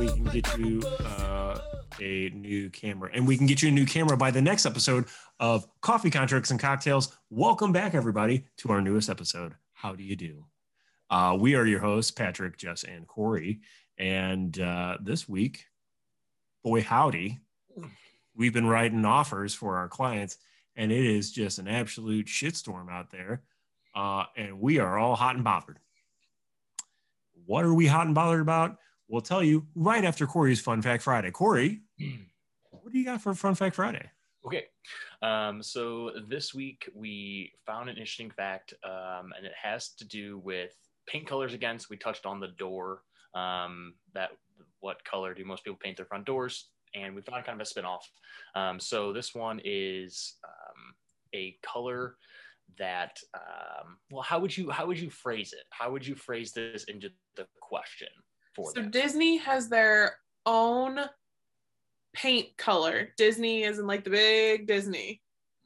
we can get you uh, a new camera. And we can get you a new camera by the next episode of Coffee Contracts and Cocktails. Welcome back, everybody, to our newest episode. How do you do? Uh, we are your hosts, Patrick, Jess, and Corey. And uh, this week, boy, howdy, we've been writing offers for our clients, and it is just an absolute shitstorm out there. Uh, and we are all hot and bothered. What are we hot and bothered about? We'll tell you right after Corey's Fun Fact Friday. Corey, what do you got for Fun Fact Friday? Okay. Um, so this week we found an interesting fact, um, and it has to do with paint colors again. So we touched on the door. Um, that what color do most people paint their front doors? And we found kind of a spinoff. Um, so this one is um, a color that um, well how would you how would you phrase it how would you phrase this into the question for So them? Disney has their own paint color. Disney is in like the big Disney.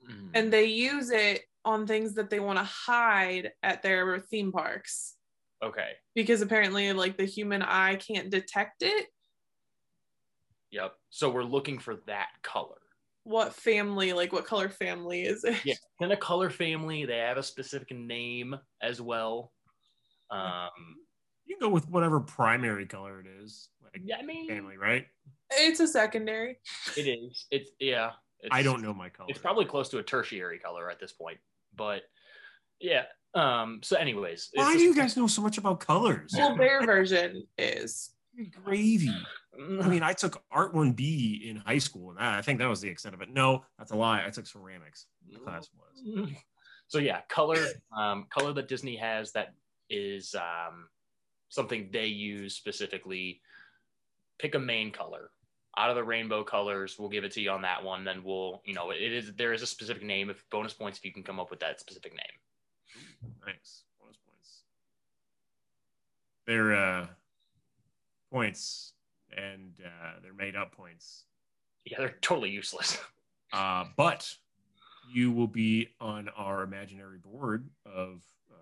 Mhm. And they use it on things that they want to hide at their theme parks. okay Because apparently like the human eye can't detect it. yep so we're looking for that color What family, like what color family is it? yeah in a color family they have a specific name as well um You can go with whatever primary color it is, like yeah i mean family, right? It's a secondary. it is it's yeah it's, I don't know my color. it's probably close to a tertiary color at this point but yeah um so anyways Why do you guys know so much about colors? Well, their version is. Gravy. I mean, I took Art 1B in high school, and I think that was the extent of it. No, that's a lie. I took ceramics. The class was. so yeah color um color that disney has that is um something they use specifically pick a main color out of the rainbow colors we'll give it to you on that one then we'll you know it is there is a specific name if bonus points if you can come up with that specific name Nice. Bonus points. They're uh, points, and uh, they're made up points. yeah they're totally useless Uh, but you will be on our imaginary board of uh,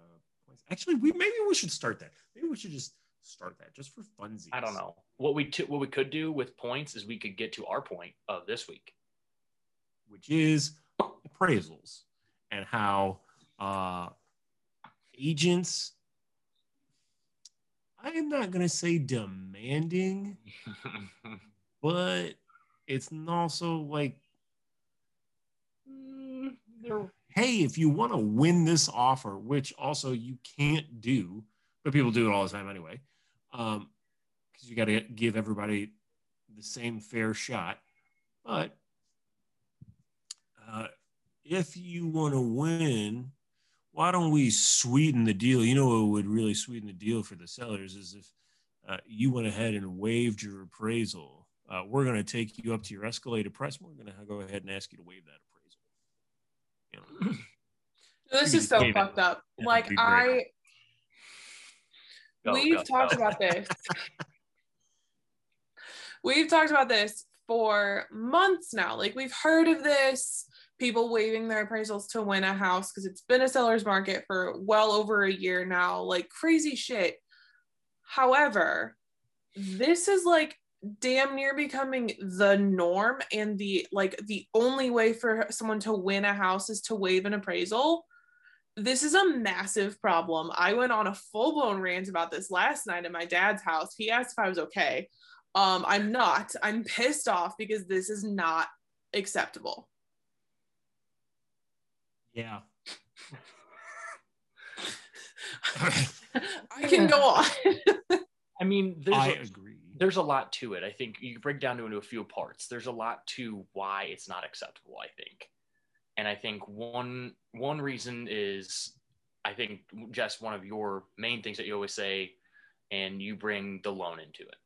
points. Actually, we maybe we should start that. Maybe we should just start that just for funsies. i don't know what we t- what we could do with points is we could get to our point of this week which is appraisals and how uh, agents. I am not going to say demanding, but it's also like, Mm, hey, if you want to win this offer, which also you can't do, but people do it all the time anyway, because you got to give everybody the same fair shot. But uh, if you want to win, why don't we sweeten the deal? You know what would really sweeten the deal for the sellers is if uh, you went ahead and waived your appraisal. Uh, we're going to take you up to your escalated price. We're going to go ahead and ask you to waive that appraisal. You know? This is so fucked up. Like I. Go, we've go, talked go. about this. we've talked about this for months now. Like we've heard of this, people waiving their appraisals to win a house because it's been a seller's market for well over a year now, like crazy shit. However, this is like damn near becoming the norm and the like the only way for someone to win a house is to waive an appraisal this is a massive problem. I went on a full blown rant about this last night at my dad's house. He asked if I was okay. Um, I'm not. I'm pissed off because this is not acceptable. Yeah. I can go on. I mean, there's I a, agree. there's a lot to it. I think you break down into a few parts. There's a lot to why it's not acceptable. I think, and I think one one reason is, I think just one of your main things that you always say, and you bring the loan into it.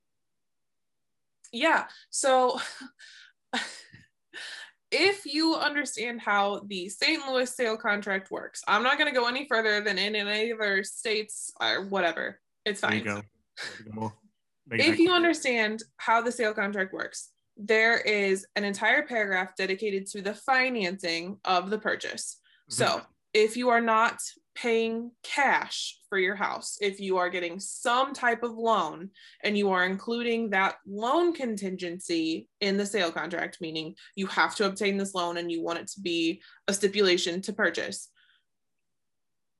yeah. So if you understand how the St. Louis sale contract works, I'm not going to go any further than in any other states or whatever. It's There fine. you go. Way to go. If you understand how the sale contract works, there is an entire paragraph dedicated to the financing of the purchase. Mm-hmm. So if you are not paying cash for your house, if you are getting some type of loan and you are including that loan contingency in the sale contract, meaning you have to obtain this loan and you want it to be a stipulation to purchase,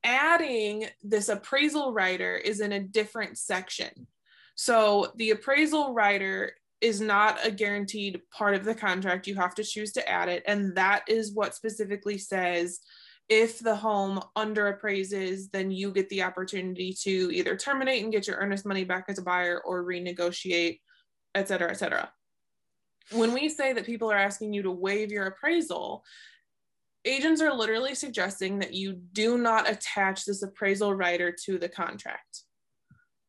adding this appraisal rider is in a different section. So the appraisal rider is not a guaranteed part of the contract. You have to choose to add it. And that is what specifically says if the home under appraises, then you get the opportunity to either terminate and get your earnest money back as a buyer or renegotiate, et cetera, et cetera. When we say that people are asking you to waive your appraisal, agents are literally suggesting that you do not attach this appraisal rider to the contract.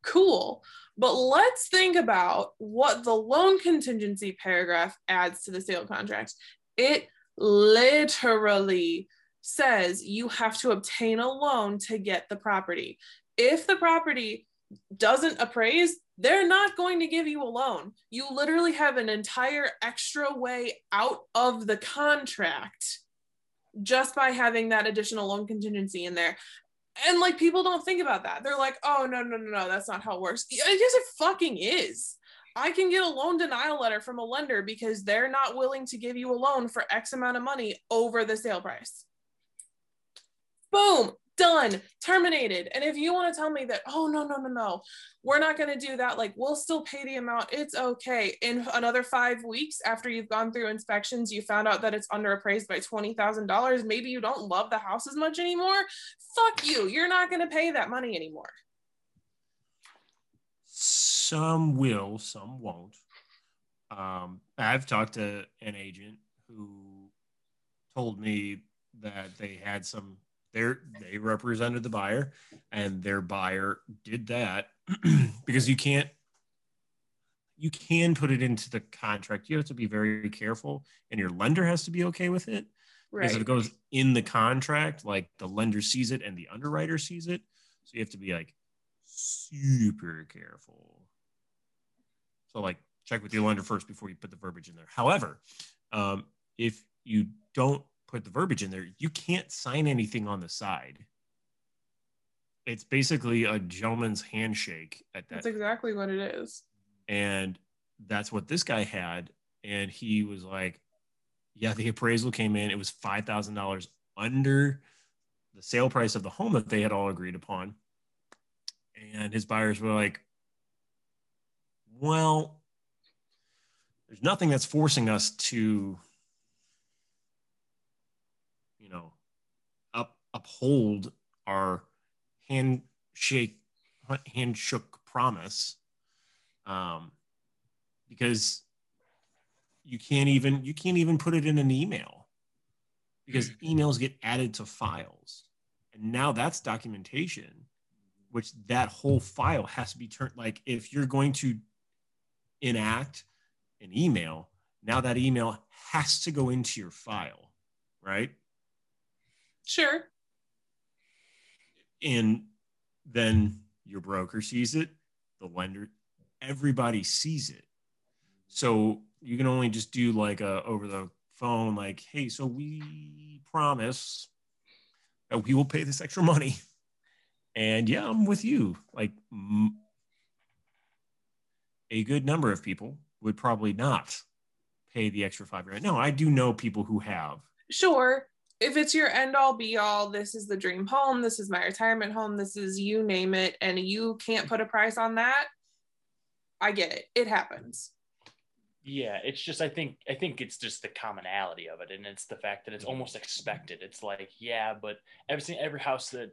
Cool. But let's think about what the loan contingency paragraph adds to the sale contract. It literally says you have to obtain a loan to get the property. If the property doesn't appraise, they're not going to give you a loan. You literally have an entire extra way out of the contract just by having that additional loan contingency in there. And like people don't think about that. They're like, oh, no, no, no, no, that's not how it works. I guess it fucking is. I can get a loan denial letter from a lender because they're not willing to give you a loan for X amount of money over the sale price. Boom, done, terminated. And if you want to tell me that, oh, no, no, no, no, we're not going to do that, like we'll still pay the amount, it's okay. In another five weeks after you've gone through inspections, you found out that it's underappraised by $20,000. Maybe you don't love the house as much anymore. Fuck you. You're not going to pay that money anymore. Some will, some won't. Um, I've talked to an agent who told me that they had some they they represented the buyer and their buyer did that because you can't you can put it into the contract. You have to be very careful and your lender has to be okay with it. Right. because if it goes in the contract like the lender sees it and the underwriter sees it. So you have to be like super careful. So like check with your lender first before you put the verbiage in there. However um, if you don't put the verbiage in there, you can't sign anything on the side. It's basically a gentleman's handshake at that. That's exactly what it is. And that's what this guy had. And he was like, yeah, the appraisal came in. It was $5,000 under the sale price of the home that they had all agreed upon. And his buyers were like, well, there's nothing that's forcing us to you know, up uphold our handshake handshook promise, um, because you can't even you can't even put it in an email because mm. emails get added to files, and now that's documentation, which that whole file has to be turned. Like if you're going to enact an email, now that email has to go into your file, right? Sure. And then your broker sees it, the lender, everybody sees it. So you can only just do like a over the phone, like, hey, so we promise that we will pay this extra money. And yeah, I'm with you. Like m- a good number of people would probably not pay the extra five grand. No, I do know people who have. Sure if it's your end all be all, this is the dream home, this is my retirement home, this is you name it, and you can't put a price on that, I get it. It happens. Yeah, it's just I think I think it's just the commonality of it, and it's the fact that it's almost expected. It's like yeah, but every every house that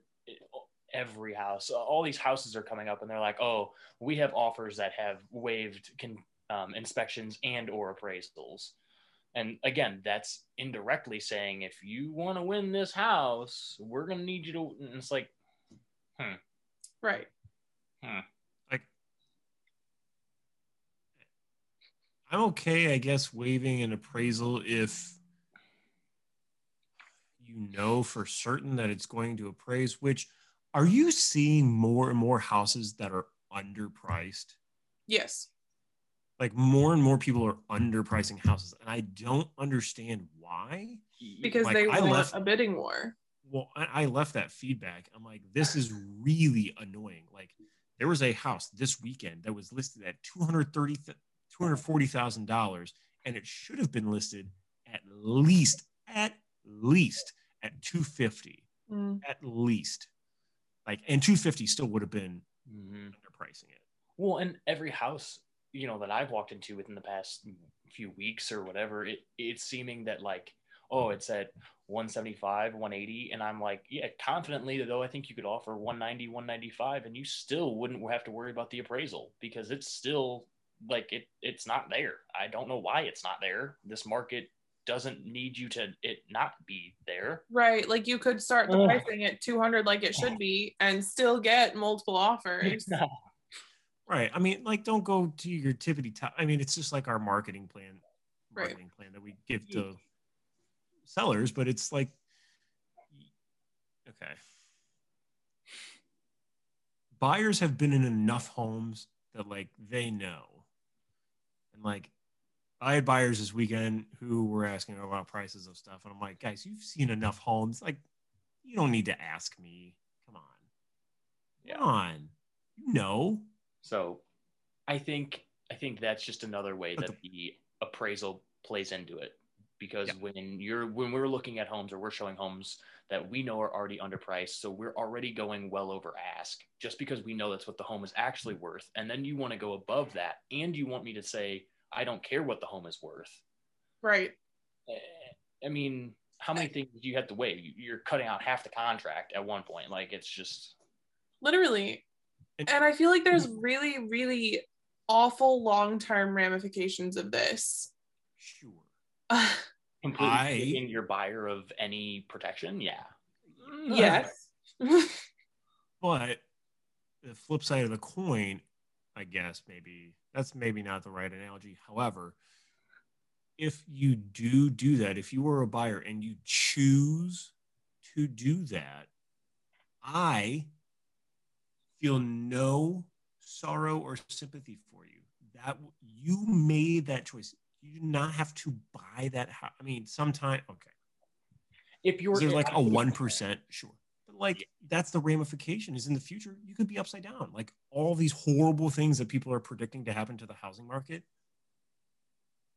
every house, all these houses are coming up, and they're like, oh, we have offers that have waived can, um, inspections and or appraisals and again, that's indirectly saying if you want to win this house, we're gonna need you to. And it's like, hmm, right, hmm. Like, I'm okay, I guess, waiving an appraisal if you know for certain that it's going to appraise. Which are you seeing more and more houses that are underpriced? Yes like more and more people are underpricing houses and i don't understand why because like, they I want left, a bidding war well, I, I left that feedback. I'm like, this is really annoying. Like, there was a house this weekend that was listed at 230 $240,000 and it should have been listed at least at least at 250 Mm. at least like and 250 still would have been Mhm. underpricing it Well, and every house, you know, that I've walked into within the past few weeks or whatever, it it's seeming that like, oh, it's at 175, 180. And I'm like, yeah, confidently though, I think you could offer 190, 195, and you still wouldn't have to worry about the appraisal because it's still like it it's not there. I don't know why it's not there. This market doesn't need you to it not be there. Right. Like you could start the pricing at 200 like it should be and still get multiple offers. right i mean like don't go to your tippity top i mean it's just like our marketing plan Right. marketing plan that we give to sellers but it's like okay. Buyers have been in enough homes that like they know. And like i had buyers this weekend who were asking about prices of stuff and i'm like guys you've seen enough homes like you don't need to ask me. Come on. Yeah. come on. You know So I think I think that's just another way that the appraisal plays into it. Because Yeah. when you're when we're looking at homes or we're showing homes that we know are already underpriced, so we're already going well over ask just because we know that's what the home is actually worth. And then you want to go above that and you want me to say, I don't care what the home is worth. Right. Eh, I mean, how many things do you have to weigh? You're cutting out half the contract at one point. Like it's just Literally. And- And I feel like there's mm. really, really awful long term ramifications of this. sure completely I- giving your buyer of any protection. Yeah. Mm. yes. But the flip side of the coin, I guess maybe that's maybe not the right analogy. However, if you do do that, if you were a buyer and you choose to do that, I feel no sorrow or sympathy for you. That you made that choice. You do not have to buy that house. I mean, sometime okay. If you're like a one percent? Sure. But like that's the ramification is in the future, you could be upside down. Like all these horrible things that people are predicting to happen to the housing market.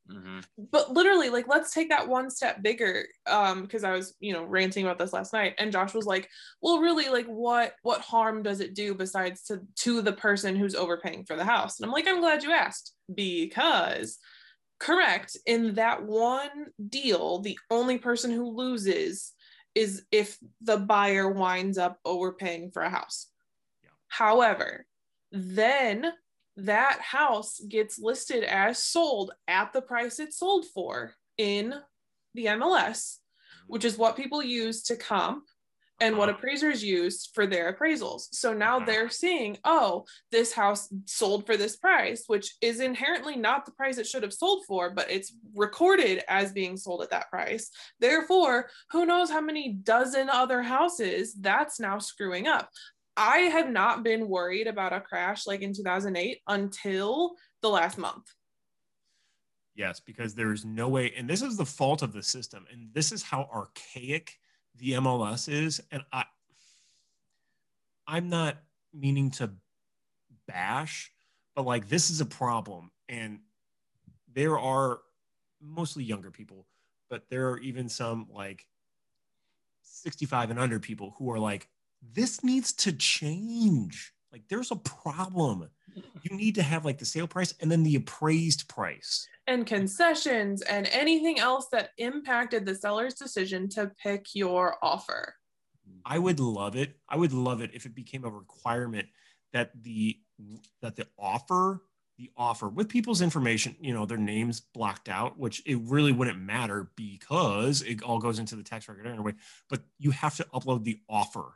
Mhm. but literally like let's take that one step bigger um because i was you know ranting about this last night and josh was like well really like what what harm does it do besides to to the person who's overpaying for the house and i'm like i'm glad you asked because correct in that one deal the only person who loses is if the buyer winds up overpaying for a house Yeah. however then that house gets listed as sold at the price it's sold for in the MLS, which is what people use to comp and what Uh-huh. appraisers use for their appraisals. So now Uh-huh. they're seeing, oh, this house sold for this price, which is inherently not the price it should have sold for, but it's recorded as being sold at that price. Therefore, who knows how many dozen other houses that's now screwing up. I have not been worried about a crash like in 2008 until the last month. Yes, because there's no way, and this is the fault of the system, and this is how archaic the MLS is. And I, I'm not meaning to bash, but like this is a problem, and there are mostly younger people, but there are even some like 65 and under people who are like, this needs to change. Like, there's a problem. You need to have like the sale price and then the appraised price. And concessions and anything else that impacted the seller's decision to pick your offer. I would love it. I would love it if it became a requirement that the that the offer, the offer with people's information, you know, their names blocked out, which it really wouldn't matter because it all goes into the tax record anyway. But you have to upload the offer.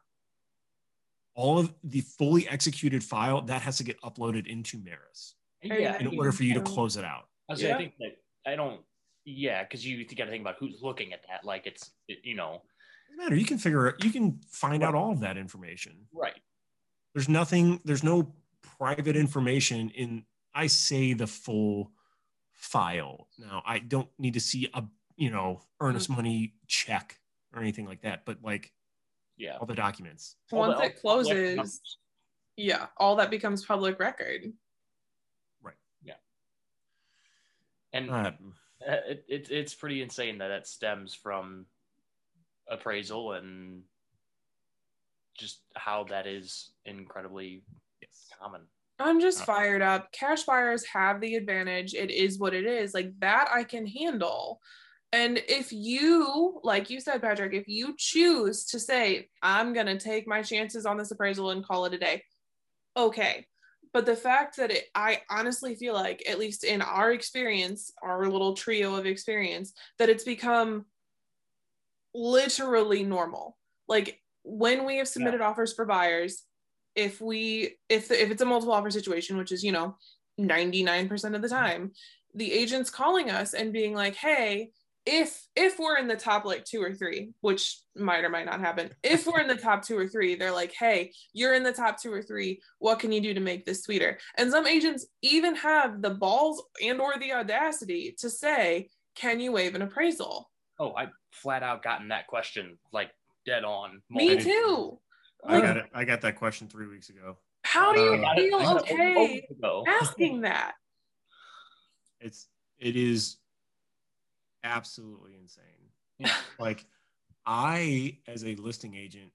All of the fully executed file that has to get uploaded into Maris Yeah. in order for you to close it out. I, was- I think that I don't. Yeah, because you, got to think about who's looking at that. Like it's, it, you know, Doesn't matter. You can figure it. You can find out all of that information. right. there's nothing there's no private information in i say the full file now i don't need to see a you know earnest money check or anything like that but like Yeah. all the documents. All the- Once it all the extra closes, numbers. yeah, all that becomes public record. Right yeah and Uh, Uh, it, it, it's pretty insane that it stems from appraisal and just how that is incredibly yes. common. I'm just Uh, fired up. Cash buyers have the advantage. It is what it is. Like that I can handle. And if you, like you said, Patrick, if you choose to say, I'm going to take my chances on this appraisal and call it a day, okay. But the fact that it, I honestly feel like, at least in our experience, our little trio of experience, that it's become literally normal. Like when we have submitted offers for buyers, if we if the, if it's a multiple offer situation which is you know 99% of the mm-hmm. time the agent's calling us and being like hey if if we're in the top like two or three which might or might not happen if we're in the top two or three they're like hey you're in the top two or three. What can you do to make this sweeter? And some agents even have the balls and or the audacity to say can you waive an appraisal? Oh, I flat out gotten that question like dead on. me multiple- too. I got it. I got that question three weeks ago. how do you Uh, I got it- feel I got it okay asking that? It's it is absolutely insane. Yeah. Like I, as a listing agent,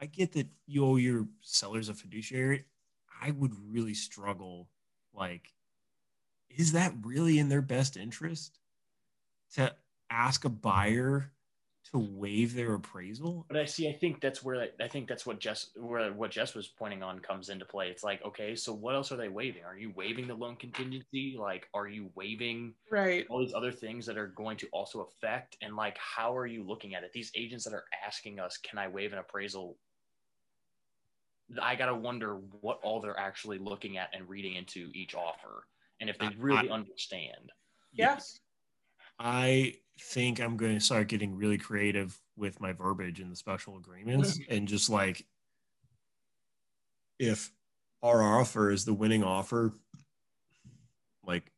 I get that you owe your sellers a fiduciary. I would really struggle. Like, is that really in their best interest to ask a buyer to waive their appraisal? But I see. I think that's where I think that's what Jess where what Jess was pointing on comes into play. It's like, okay, so what else are they waiving? Are you waiving the loan contingency? Like, are you waiving right all these other things that are going to also affect? And like, how are you looking at it? These agents that are asking us, can I waive an appraisal? I gotta wonder what all they're actually looking at and reading into each offer, and if they really I- understand. Yes. I think I'm going to start getting really creative with my verbiage in the special agreements mm-hmm. and just like if our offer is the winning offer, like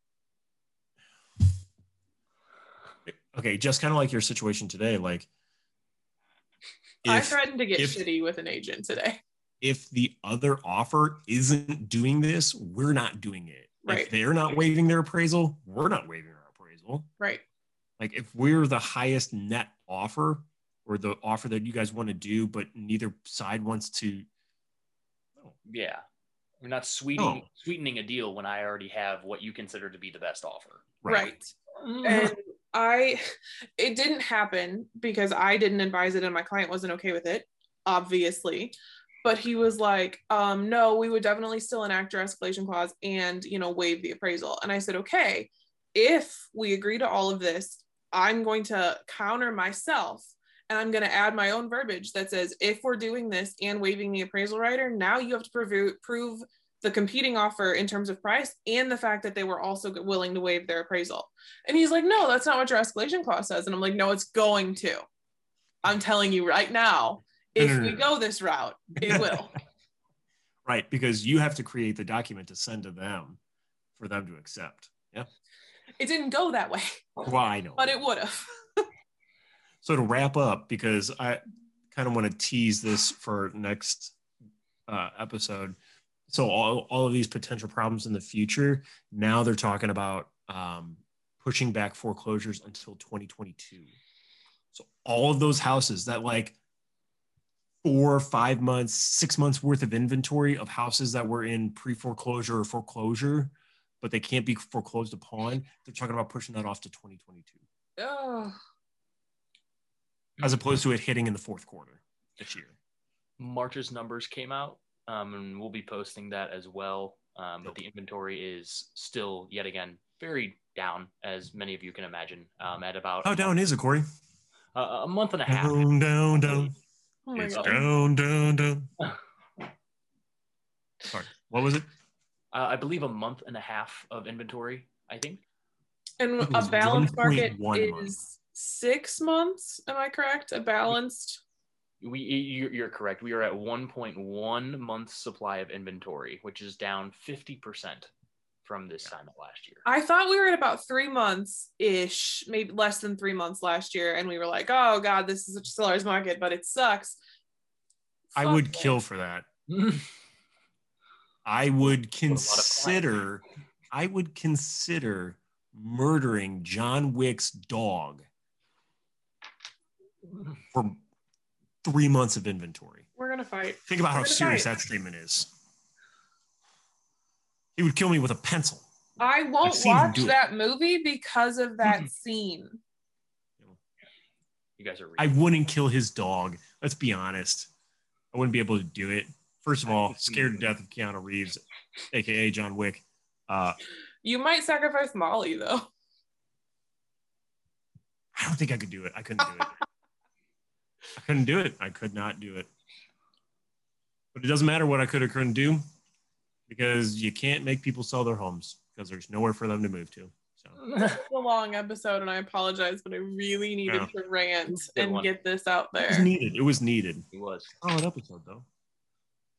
okay, just kind of like your situation today, like I threatened to get if- shitty with an agent today. if the other offer isn't doing this, we're not doing it. Right. If they're not waiving their appraisal, we're not waiving our appraisal. Right. Like if we're the highest net offer or the offer that you guys want to do, but neither side wants to. Yeah, we're not sweetening Oh. sweetening a deal when I already have what you consider to be the best offer. Right. And I, it didn't happen because I didn't advise it and my client wasn't okay with it, obviously. But he was like, um, no, we would definitely still enact your escalation clause and, you know, waive the appraisal. And I said, okay, if we agree to all of this, I'm going to counter myself and I'm going to add my own verbiage that says, if we're doing this and waiving the appraisal rider, now you have to prove, prove the competing offer in terms of price and the fact that they were also willing to waive their appraisal. And he's like, no, that's not what your escalation clause says. And I'm like, no, it's going to. I'm telling you right now, if we go this route, it will. Right. Because you have to create the document to send to them for them to accept. Yeah. It didn't go that way, Well, I know. but it would have. So to wrap up, because I kind of want to tease this for next uh, episode. So all, all of these potential problems in the future, now they're talking about um, pushing back foreclosures until 2022. So all of those houses that like four, five months, six months worth of inventory of houses that were in pre-foreclosure or foreclosure, but they can't be foreclosed upon. They're talking about pushing that off to 2022 Oh, as opposed to it hitting in the fourth quarter this year. March's numbers came out, um, and we'll be posting that as well. Um, but the inventory is still, yet again, very down, as many of you can imagine, um, at about How down is it, Corey? a, a month and a half. Down, down, down. oh It's God. down, down, down. Sorry, what was it? Uh, I believe a month and a half of inventory. I think. And a was balanced market 1.1 month. is six months. Am I correct? A balanced. We, you're, you're correct. We are at 1.1 months supply of inventory, which is down 50% from this time of last year. I thought we were at about three months ish, maybe less than three months last year. And we were like, oh God, this is such a seller's market, but it sucks. I Fuck would it. kill for that. I would consider. I would consider murdering John Wick's dog for three months of inventory. We're gonna fight. Think about how We're gonna serious fight. that statement is. He would kill me with a pencil. I won't watch do it. that movie because of that mm-hmm. scene. you guys are. I wouldn't kill his dog. Let's be honest. I wouldn't be able to do it. First of all, scared to death of Keanu Reeves, aka John Wick. Uh, You might sacrifice Molly though. I don't think I could do it. I couldn't do it. I couldn't do it. I could not do it. But it doesn't matter what I could or couldn't do because you can't make people sell their homes because there's nowhere for them to move to. So It's a long episode, and I apologize, but I really needed Yeah. to rant and one. get this out it was there. needed. It was needed. It was. Solid episode though.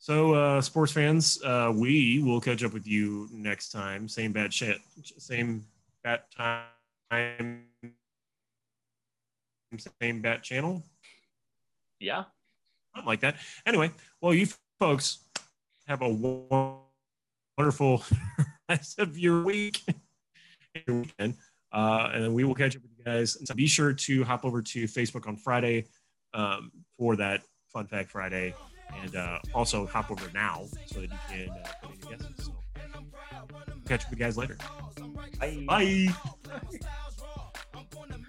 So, uh, sports fans, uh, we will catch up with you next time. Same bad shit, same bat time, same bat channel, Yeah. something like that. Anyway, well, you folks have a wonderful rest of your week, your weekend, uh, and then we will catch up with you guys. So be sure to hop over to Facebook on Friday um, for that Fun Fact Friday, and uh, also hop over now so that you can uh, put guesses. So catch up with you guys later. Bye. Bye.